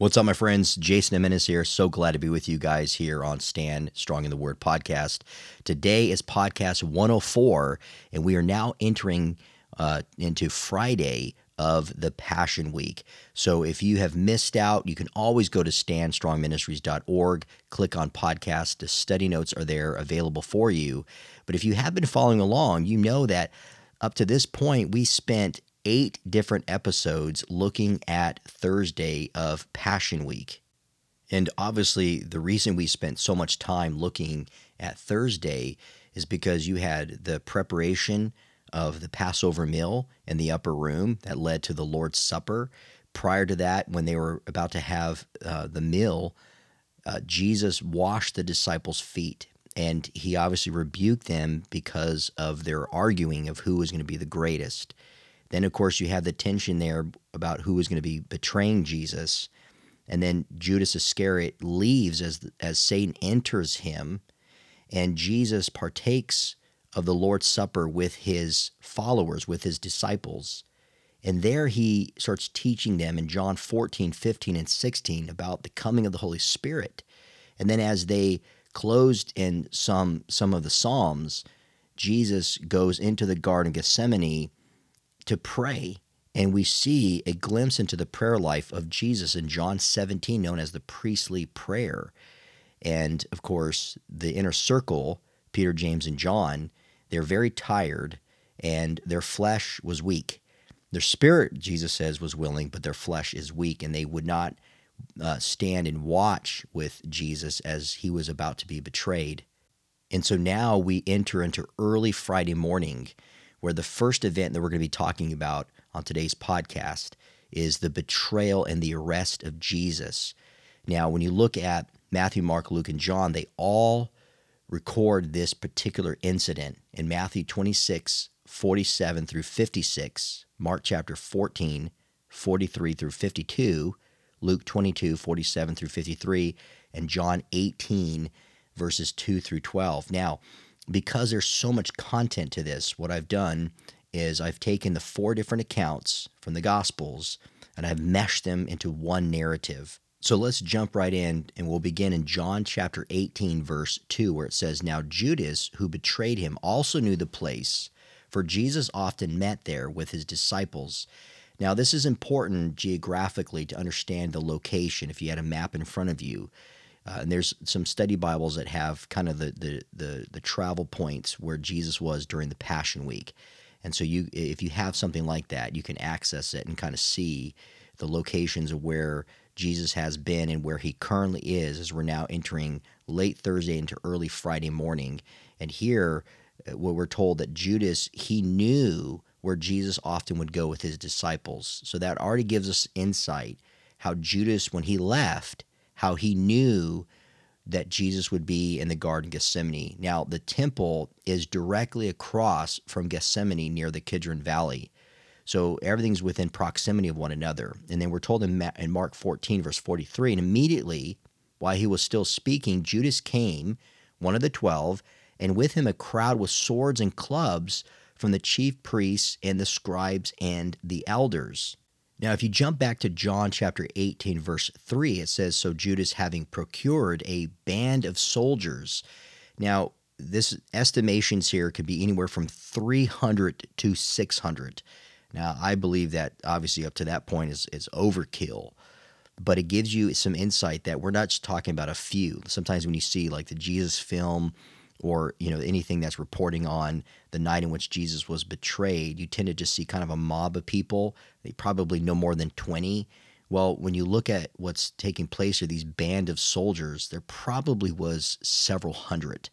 What's up, my friends? Jason Jimenez here. So glad to be with you guys here on Stand Strong in the Word podcast. Today is podcast 104, and we are now entering uh, into Friday of the Passion Week. So if you have missed out, you can always go to standstrongministries.org, click on podcast. The study notes are there available for you. But if you have been following along, you know that up to this point, we spent eight different episodes looking at Thursday of Passion Week. And obviously, the reason we spent so much time looking at Thursday is because you had the preparation of the Passover meal in the upper room that led to the Lord's Supper. Prior to that, when they were about to have uh, the meal, uh, Jesus washed the disciples' feet. And he obviously rebuked them because of their arguing of who was going to be the greatest. Then, of course, you have the tension there about who is going to be betraying Jesus. And then Judas Iscariot leaves as, as Satan enters him, and Jesus partakes of the Lord's Supper with his followers, with his disciples. And there he starts teaching them in John 14, 15, and 16 about the coming of the Holy Spirit. And then as they closed in some some of the Psalms, Jesus goes into the Garden of Gethsemane to pray. And we see a glimpse into the prayer life of Jesus in John 17, known as the priestly prayer. And of course, the inner circle, Peter, James, and John, they're very tired and their flesh was weak. Their spirit, Jesus says, was willing, but their flesh is weak, and they would not uh, stand and watch with Jesus as he was about to be betrayed. And so now we enter into early Friday morning where the first event that we're going to be talking about on today's podcast is the betrayal and the arrest of Jesus. Now, when you look at Matthew, Mark, Luke, and John, they all record this particular incident in Matthew 26, 47 through 56, Mark chapter 14, 43 through 52, Luke 22, 47 through 53, and John 18, verses 2 through 12. Now, because there's so much content to this, what I've done is I've taken the four different accounts from the Gospels and I've meshed them into one narrative. So let's jump right in and we'll begin in John chapter 18, verse 2, where it says, Now Judas, who betrayed him, also knew the place, for Jesus often met there with his disciples. Now, this is important geographically to understand the location if you had a map in front of you. Uh, and there's some study Bibles that have kind of the, the, the the travel points where Jesus was during the Passion Week, and so you if you have something like that, you can access it and kind of see the locations of where Jesus has been and where he currently is as we're now entering late Thursday into early Friday morning. And here, uh, what we're told that Judas he knew where Jesus often would go with his disciples, so that already gives us insight how Judas when he left how he knew that Jesus would be in the Garden of Gethsemane. Now, the temple is directly across from Gethsemane near the Kidron Valley. So everything's within proximity of one another. And then we're told in, in Mark 14, verse 43, and immediately while he was still speaking, Judas came, one of the twelve, and with him a crowd with swords and clubs from the chief priests and the scribes and the elders. Now, if you jump back to John chapter 18, verse 3, it says, So Judas, having procured a band of soldiers. Now, this estimations here could be anywhere from 300 to 600. Now, I believe that obviously up to that point is, is overkill, but it gives you some insight that we're not just talking about a few. Sometimes when you see like the Jesus film, or you know anything that's reporting on the night in which Jesus was betrayed, you tend to just see kind of a mob of people. They probably no more than 20. Well, when you look at what's taking place here, these band of soldiers, there probably was several hundred.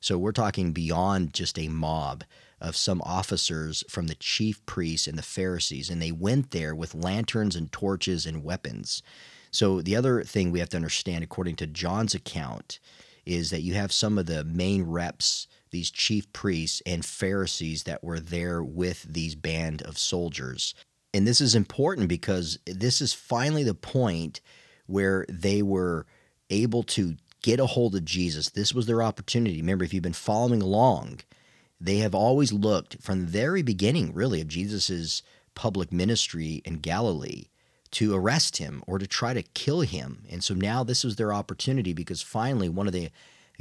So we're talking beyond just a mob of some officers from the chief priests and the Pharisees, and they went there with lanterns and torches and weapons. So the other thing we have to understand, according to John's account, is that you have some of the main reps, these chief priests and Pharisees that were there with these band of soldiers. And this is important because this is finally the point where they were able to get a hold of Jesus. This was their opportunity. Remember, if you've been following along, they have always looked from the very beginning, really, of Jesus's public ministry in Galilee to arrest him or to try to kill him. And so now this was their opportunity because finally one of the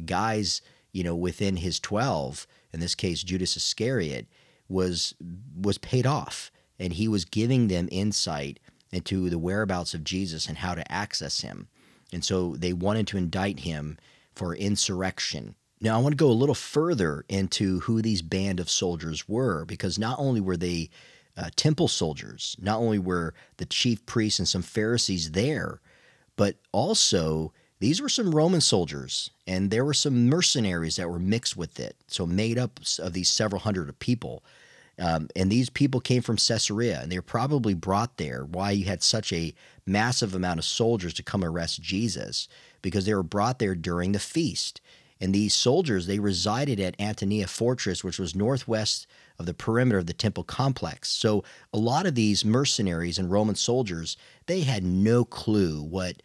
guys, you know, within his 12, in this case Judas Iscariot, was was paid off and he was giving them insight into the whereabouts of Jesus and how to access him. And so they wanted to indict him for insurrection. Now, I want to go a little further into who these band of soldiers were, because not only were they uh, temple soldiers, not only were the chief priests and some Pharisees there, but also these were some Roman soldiers, and there were some mercenaries that were mixed with it. So, made up of these several hundred of people. Um, and these people came from Caesarea, and they were probably brought there. Why you had such a massive amount of soldiers to come arrest Jesus? Because they were brought there during the feast. And these soldiers, they resided at Antonia Fortress, which was northwest of the perimeter of the temple complex. So a lot of these mercenaries and Roman soldiers, they had no clue what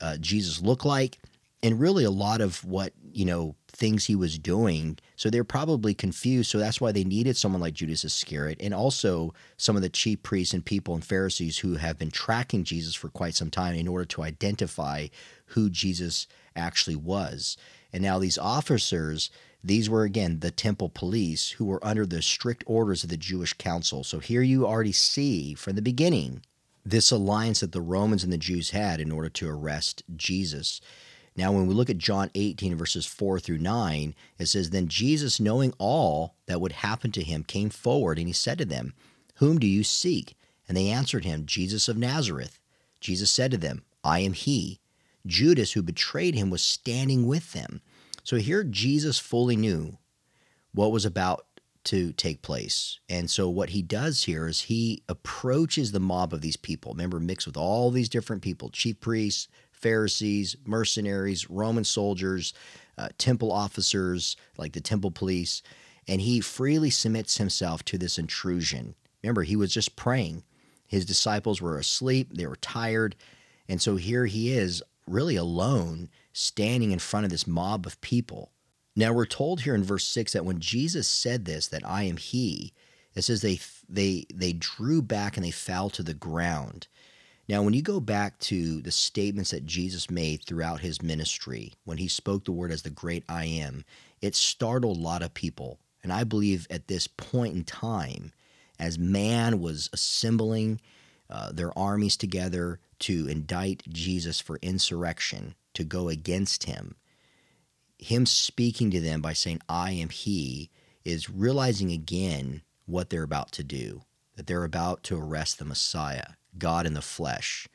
uh, Jesus looked like, and really a lot of what you know things he was doing. So they're probably confused. So that's why they needed someone like Judas Iscariot and also some of the chief priests and people and Pharisees who have been tracking Jesus for quite some time in order to identify who Jesus actually was. And now these officers, these were again the temple police who were under the strict orders of the Jewish council. So here you already see from the beginning this alliance that the Romans and the Jews had in order to arrest Jesus. Now, when we look at John 18, verses 4 through 9, it says, Then Jesus, knowing all that would happen to him, came forward, and he said to them, Whom do you seek? And they answered him, Jesus of Nazareth. Jesus said to them, I am he. Judas, who betrayed him, was standing with them. So here Jesus fully knew what was about to take place. And so what he does here is he approaches the mob of these people. Remember, mixed with all these different people, chief priests, Pharisees, mercenaries, Roman soldiers, uh, temple officers, like the temple police, and he freely submits himself to this intrusion. Remember, he was just praying. His disciples were asleep, they were tired, and so here he is, really alone, standing in front of this mob of people. Now we're told here in verse 6 that when Jesus said this that I am he, it says they they they drew back and they fell to the ground. Now, when you go back to the statements that Jesus made throughout his ministry, when he spoke the word as the great I am, it startled a lot of people. And I believe at this point in time, as man was assembling uh, their armies together to indict Jesus for insurrection, to go against him, him speaking to them by saying, I am he, is realizing again what they're about to do, that they're about to arrest the Messiah. God in the flesh.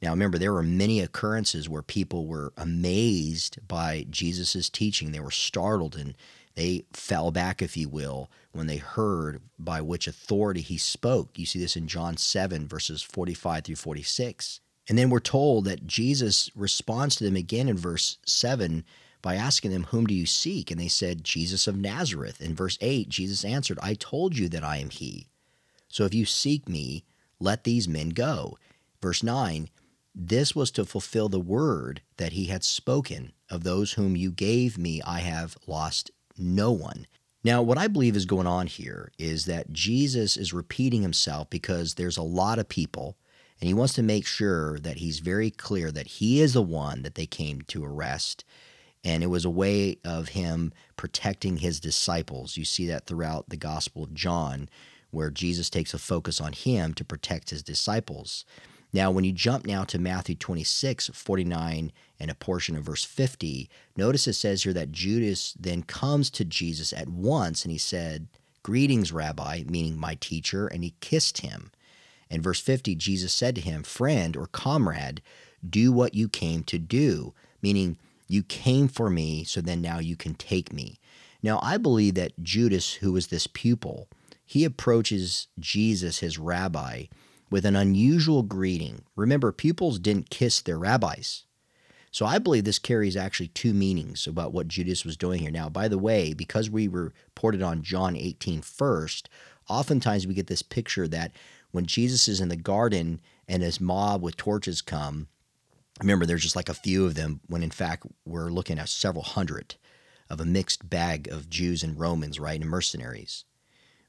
Now, remember, there were many occurrences where people were amazed by Jesus' teaching. They were startled and they fell back, if you will, when they heard by which authority he spoke. You see this in John 7, verses 45 through 46. And then we're told that Jesus responds to them again in verse 7 by asking them, Whom do you seek? And they said, Jesus of Nazareth. In verse 8, Jesus answered, I told you that I am he. So if you seek me, let these men go. Verse 9 This was to fulfill the word that he had spoken of those whom you gave me, I have lost no one. Now, what I believe is going on here is that Jesus is repeating himself because there's a lot of people, and he wants to make sure that he's very clear that he is the one that they came to arrest. And it was a way of him protecting his disciples. You see that throughout the Gospel of John, where Jesus takes a focus on him to protect his disciples. Now, when you jump now to Matthew 26, 49, and a portion of verse 50, notice it says here that Judas then comes to Jesus at once and he said, Greetings, Rabbi, meaning my teacher, and he kissed him. In verse 50, Jesus said to him, Friend or comrade, do what you came to do, meaning you came for me, so then now you can take me. Now, I believe that Judas, who was this pupil, he approaches Jesus, his rabbi, with an unusual greeting. Remember, pupils didn't kiss their rabbis. So I believe this carries actually two meanings about what Judas was doing here. Now, by the way, because we reported on John 18 first, oftentimes we get this picture that when Jesus is in the garden and his mob with torches come, remember there's just like a few of them, when in fact we're looking at several hundred of a mixed bag of Jews and Romans, right, and mercenaries.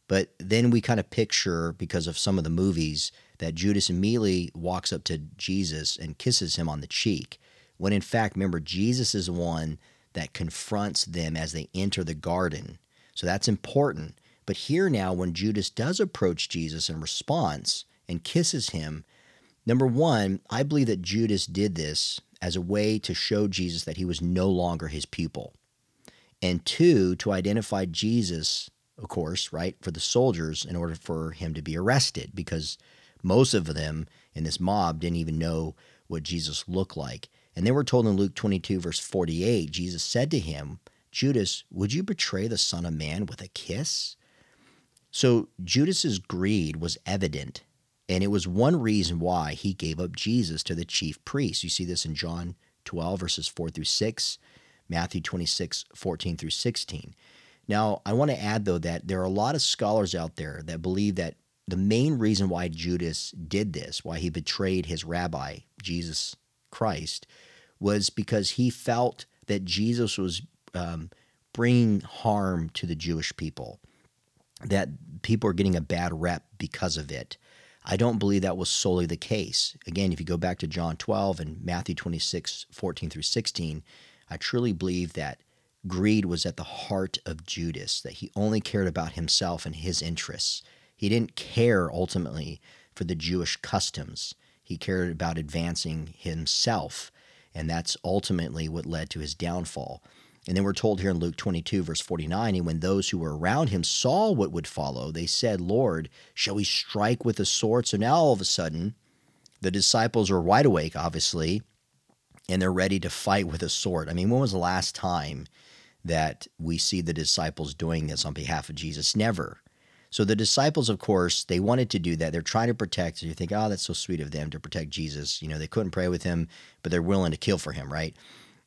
But then we kind of picture, because of some of the movies, that Judas immediately walks up to Jesus and kisses him on the cheek. When in fact, remember, Jesus is the one that confronts them as they enter the garden. So that's important. But here now, when Judas does approach Jesus in response and kisses him, number one, I believe that Judas did this as a way to show Jesus that he was no longer his pupil. And two, to identify Jesus, of course, right, for the soldiers in order for him to be arrested, because most of them in this mob didn't even know what Jesus looked like. And they were told in Luke 22, verse 48, Jesus said to him, Judas, would you betray the Son of Man with a kiss? So Judas's greed was evident, and it was one reason why he gave up Jesus to the chief priests. You see this in John 12, verses 4 through 6, Matthew 26, 14 through 16. Now, I want to add, though, that there are a lot of scholars out there that believe that the main reason why Judas did this, why he betrayed his rabbi, Jesus Christ, was because he felt that Jesus was um, bringing harm to the Jewish people, that people are getting a bad rep because of it. I don't believe that was solely the case. Again, if you go back to John 12 and Matthew 26, 14 through 16, I truly believe that greed was at the heart of Judas, that he only cared about himself and his interests. He didn't care ultimately for the Jewish customs. He cared about advancing himself, and that's ultimately what led to his downfall. And then we're told here in Luke 22, verse 49, and when those who were around him saw what would follow, they said, Lord, shall we strike with a sword? So now all of a sudden, the disciples are wide awake, obviously, and they're ready to fight with a sword. I mean, when was the last time that we see the disciples doing this on behalf of Jesus? Never. So the disciples, of course, they wanted to do that. They're trying to protect. So you think, oh, that's so sweet of them to protect Jesus. You know, they couldn't pray with him, but they're willing to kill for him, right?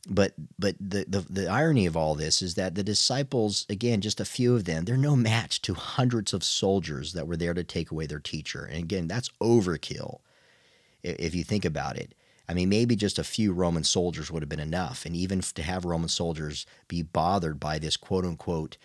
But but the, the the irony of all this is that the disciples, again, just a few of them, they're no match to hundreds of soldiers that were there to take away their teacher. And again, that's overkill if you think about it. I mean, maybe just a few Roman soldiers would have been enough. And even to have Roman soldiers be bothered by this quote unquote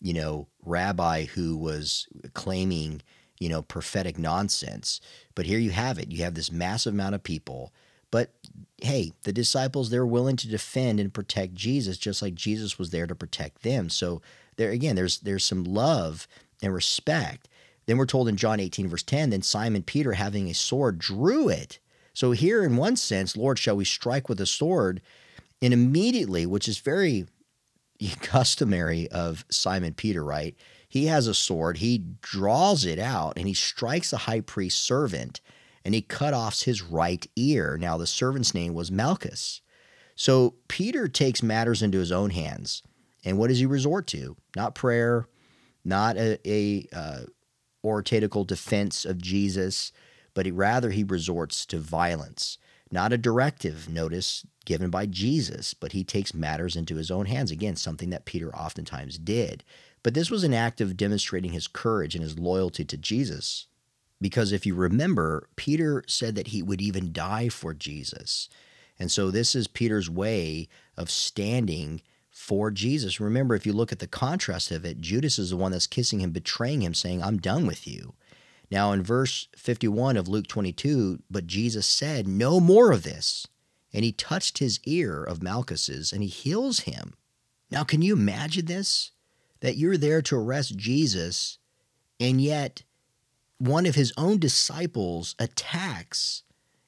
you know, rabbi who was claiming, you know, prophetic nonsense. But here you have it. You have this massive amount of people. But hey, the disciples, they're willing to defend and protect Jesus just like Jesus was there to protect them. So there again, there's there's some love and respect. Then we're told in John 18, verse 10, then Simon Peter, having a sword, drew it. So here, in one sense, Lord, shall we strike with a sword? And immediately, which is very customary of Simon Peter, right? He has a sword, he draws it out, and he strikes the high priest's servant, and he cut off his right ear. Now, the servant's name was Malchus. So Peter takes matters into his own hands. And what does he resort to? Not prayer, not a, a uh, oratorical defense of Jesus, but he, rather he resorts to violence. Not a directive, notice, given by Jesus, but he takes matters into his own hands. Again, something that Peter oftentimes did. But this was an act of demonstrating his courage and his loyalty to Jesus. Because if you remember, Peter said that he would even die for Jesus. And so this is Peter's way of standing for Jesus. Remember, if you look at the contrast of it, Judas is the one that's kissing him, betraying him, saying, I'm done with you. Now, in verse 51 of Luke 22, but Jesus said, No more of this. And he touched his ear of Malchus's and he heals him. Now, can you imagine this? That you're there to arrest Jesus, and yet one of his own disciples attacks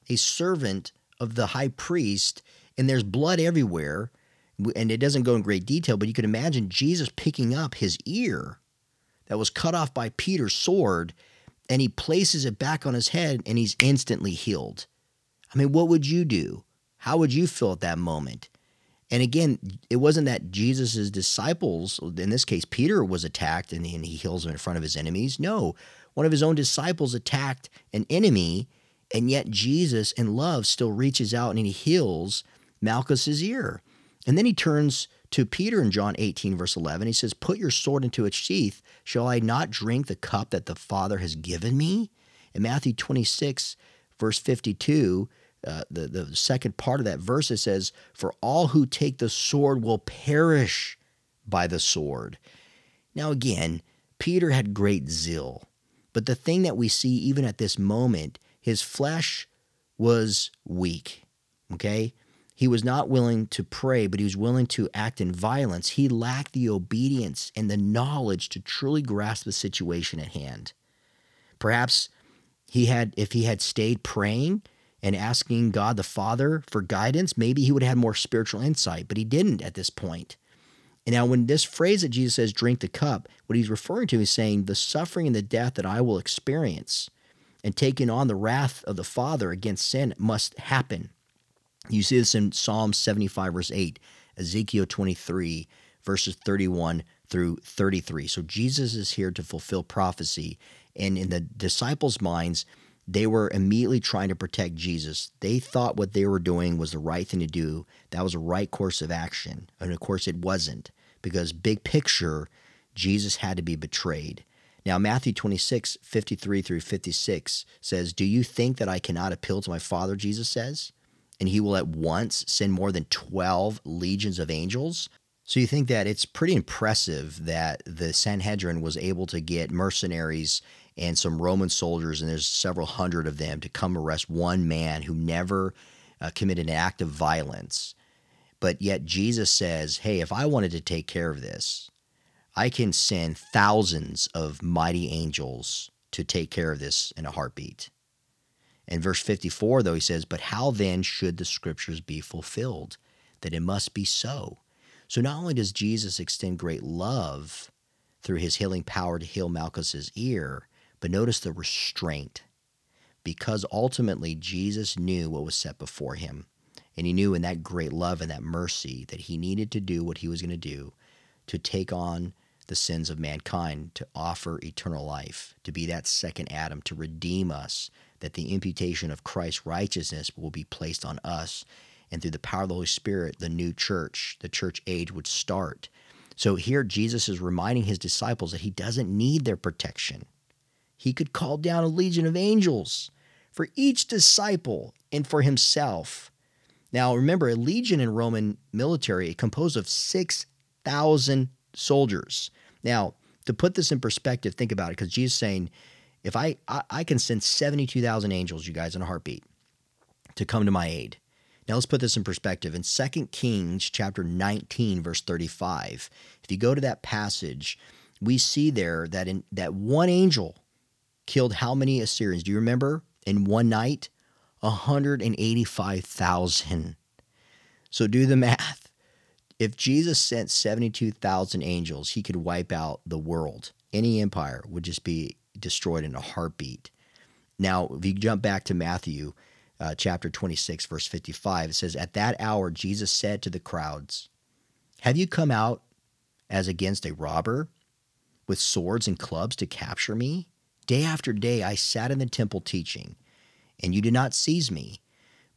a servant of the high priest, and there's blood everywhere. And it doesn't go in great detail, but you can imagine Jesus picking up his ear that was cut off by Peter's sword and he places it back on his head and he's instantly healed. I mean, what would you do? How would you feel at that moment? And again, it wasn't that Jesus' disciples, in this case, Peter was attacked and he heals him in front of his enemies. No, one of his own disciples attacked an enemy, and yet Jesus, in love, still reaches out and he heals Malchus's ear. And then he turns to Peter in John 18, verse 11. He says, Put your sword into its sheath. Shall I not drink the cup that the Father has given me? In Matthew 26, verse 52, uh, the, the second part of that verse, it says, For all who take the sword will perish by the sword. Now, again, Peter had great zeal. But the thing that we see even at this moment, his flesh was weak. Okay? He was not willing to pray, but he was willing to act in violence. He lacked the obedience and the knowledge to truly grasp the situation at hand. Perhaps he had, if he had stayed praying and asking God the Father for guidance, maybe he would have had more spiritual insight, but he didn't at this point. And now, when this phrase that Jesus says, drink the cup, what he's referring to is saying, the suffering and the death that I will experience and taking on the wrath of the Father against sin must happen. You see this in Psalm 75, verse 8, Ezekiel 23, verses 31 through 33. So Jesus is here to fulfill prophecy. And in the disciples' minds, they were immediately trying to protect Jesus. They thought what they were doing was the right thing to do. That was the right course of action. And of course, it wasn't because big picture, Jesus had to be betrayed. Now, Matthew 26, 53 through 56 says, Do you think that I cannot appeal to my Father, Jesus says, and he will at once send more than 12 legions of angels? So you think that it's pretty impressive that the Sanhedrin was able to get mercenaries and some Roman soldiers, and there's several hundred of them, to come arrest one man who never uh, committed an act of violence. But yet Jesus says, hey, if I wanted to take care of this, I can send thousands of mighty angels to take care of this in a heartbeat. In verse 54, though, he says, But how then should the scriptures be fulfilled? That it must be so. So not only does Jesus extend great love through his healing power to heal Malchus's ear, but notice the restraint. Because ultimately Jesus knew what was set before him. And he knew in that great love and that mercy that he needed to do what he was going to do to take on the sins of mankind, to offer eternal life, to be that second Adam, to redeem us, that the imputation of Christ's righteousness will be placed on us. And through the power of the Holy Spirit, the new church, the church age would start. So here, Jesus is reminding his disciples that he doesn't need their protection. He could call down a legion of angels for each disciple and for himself. Now, remember, a legion in Roman military composed of 6,000 soldiers. Now, to put this in perspective, think about it, because Jesus is saying, if I, I, I can send 72,000 angels, you guys, in a heartbeat to come to my aid. Now let's put this in perspective. In 2 Kings chapter 19, verse 35, if you go to that passage, we see there that in that one angel killed how many Assyrians? Do you remember? In one night, 185,000. So do the math. If Jesus sent 72,000 angels, he could wipe out the world. Any empire would just be destroyed in a heartbeat. Now, if you jump back to Matthew uh, chapter 26, verse 55, it says, At that hour, Jesus said to the crowds, Have you come out as against a robber with swords and clubs to capture me? Day after day, I sat in the temple teaching and you did not seize me.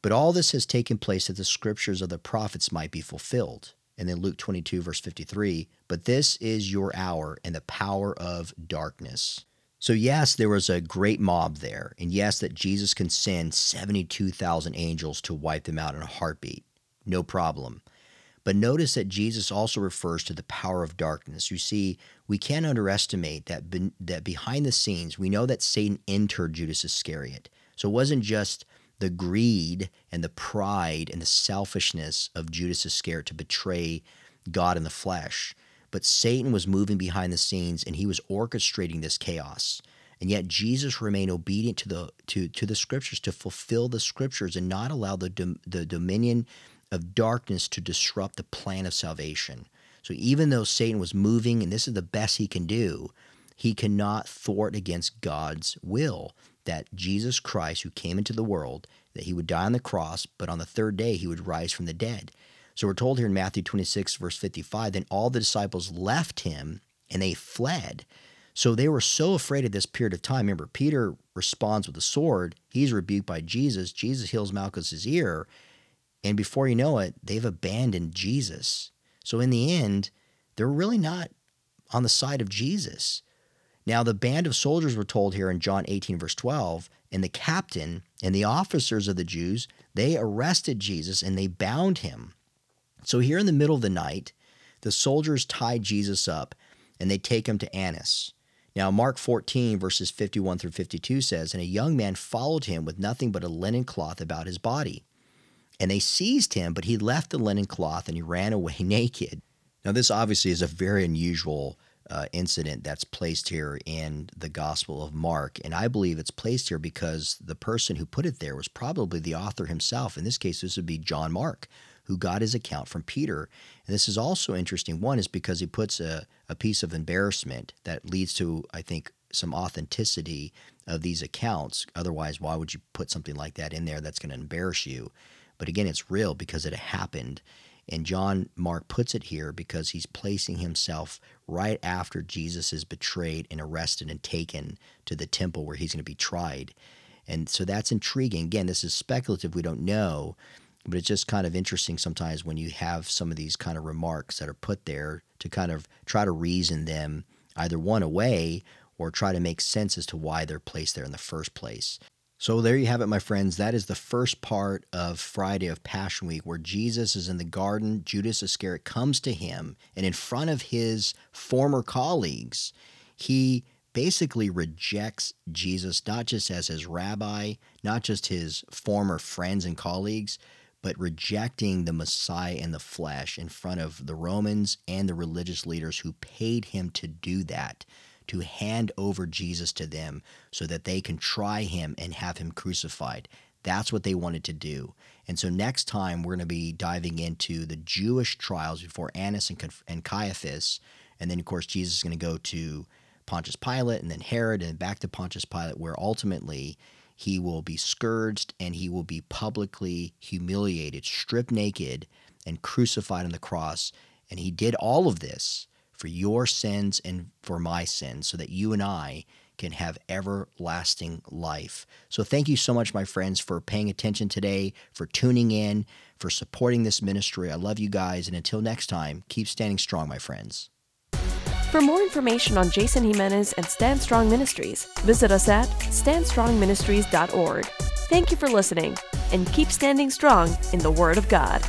But all this has taken place that the scriptures of the prophets might be fulfilled. And then Luke 22, verse 53, but this is your hour and the power of darkness. So, yes, there was a great mob there. And yes, that Jesus can send 72,000 angels to wipe them out in a heartbeat. No problem. But notice that Jesus also refers to the power of darkness. You see, we can't underestimate that, that behind the scenes, we know that Satan entered Judas Iscariot. So it wasn't just the greed and the pride and the selfishness of Judas Iscariot to betray God in the flesh, but Satan was moving behind the scenes and he was orchestrating this chaos. And yet Jesus remained obedient to the to to the scriptures to fulfill the scriptures and not allow the dom, the dominion of darkness to disrupt the plan of salvation. So even though Satan was moving and this is the best he can do, he cannot thwart against God's will that Jesus Christ, who came into the world, that he would die on the cross, but on the third day he would rise from the dead. So we're told here in Matthew 26, verse 55, then all the disciples left him and they fled. So they were so afraid of this period of time. Remember, Peter responds with a sword. He's rebuked by Jesus. Jesus heals Malchus's ear. And before you know it, they've abandoned Jesus. So in the end, they're really not on the side of Jesus. Now, the band of soldiers were told here in John 18, verse 12, and the captain and the officers of the Jews, they arrested Jesus and they bound him. So here in the middle of the night, the soldiers tied Jesus up and they take him to Annas. Now, Mark 14, verses 51 through 52 says, And a young man followed him with nothing but a linen cloth about his body. And they seized him, but he left the linen cloth and he ran away naked. Now, this obviously is a very unusual uh, incident that's placed here in the Gospel of Mark. And I believe it's placed here because the person who put it there was probably the author himself. In this case, this would be John Mark, who got his account from Peter. And this is also interesting. One is because he puts a, a piece of embarrassment that leads to, I think, some authenticity of these accounts. Otherwise, why would you put something like that in there that's going to embarrass you? But again, it's real because it happened. And John Mark puts it here because he's placing himself right after Jesus is betrayed and arrested and taken to the temple where he's going to be tried. And so that's intriguing. Again, this is speculative. We don't know. But it's just kind of interesting sometimes when you have some of these kind of remarks that are put there to kind of try to reason them either one away or try to make sense as to why they're placed there in the first place. So there you have it, my friends. That is the first part of Friday of Passion Week, where Jesus is in the garden. Judas Iscariot comes to him, and in front of his former colleagues, he basically rejects Jesus, not just as his rabbi, not just his former friends and colleagues, but rejecting the Messiah in the flesh in front of the Romans and the religious leaders who paid him to do that to hand over Jesus to them so that they can try him and have him crucified. That's what they wanted to do. And so next time we're going to be diving into the Jewish trials before Annas and, and Caiaphas. And then, of course, Jesus is going to go to Pontius Pilate and then Herod and back to Pontius Pilate, where ultimately he will be scourged and he will be publicly humiliated, stripped naked, and crucified on the cross. And he did all of this for your sins and for my sins, so that you and I can have everlasting life. So, thank you so much, my friends, for paying attention today, for tuning in, for supporting this ministry. I love you guys. And until next time, keep standing strong, my friends. For more information on Jason Jimenez and Stand Strong Ministries, visit us at standstrongministries.org. Thank you for listening, and keep standing strong in the Word of God.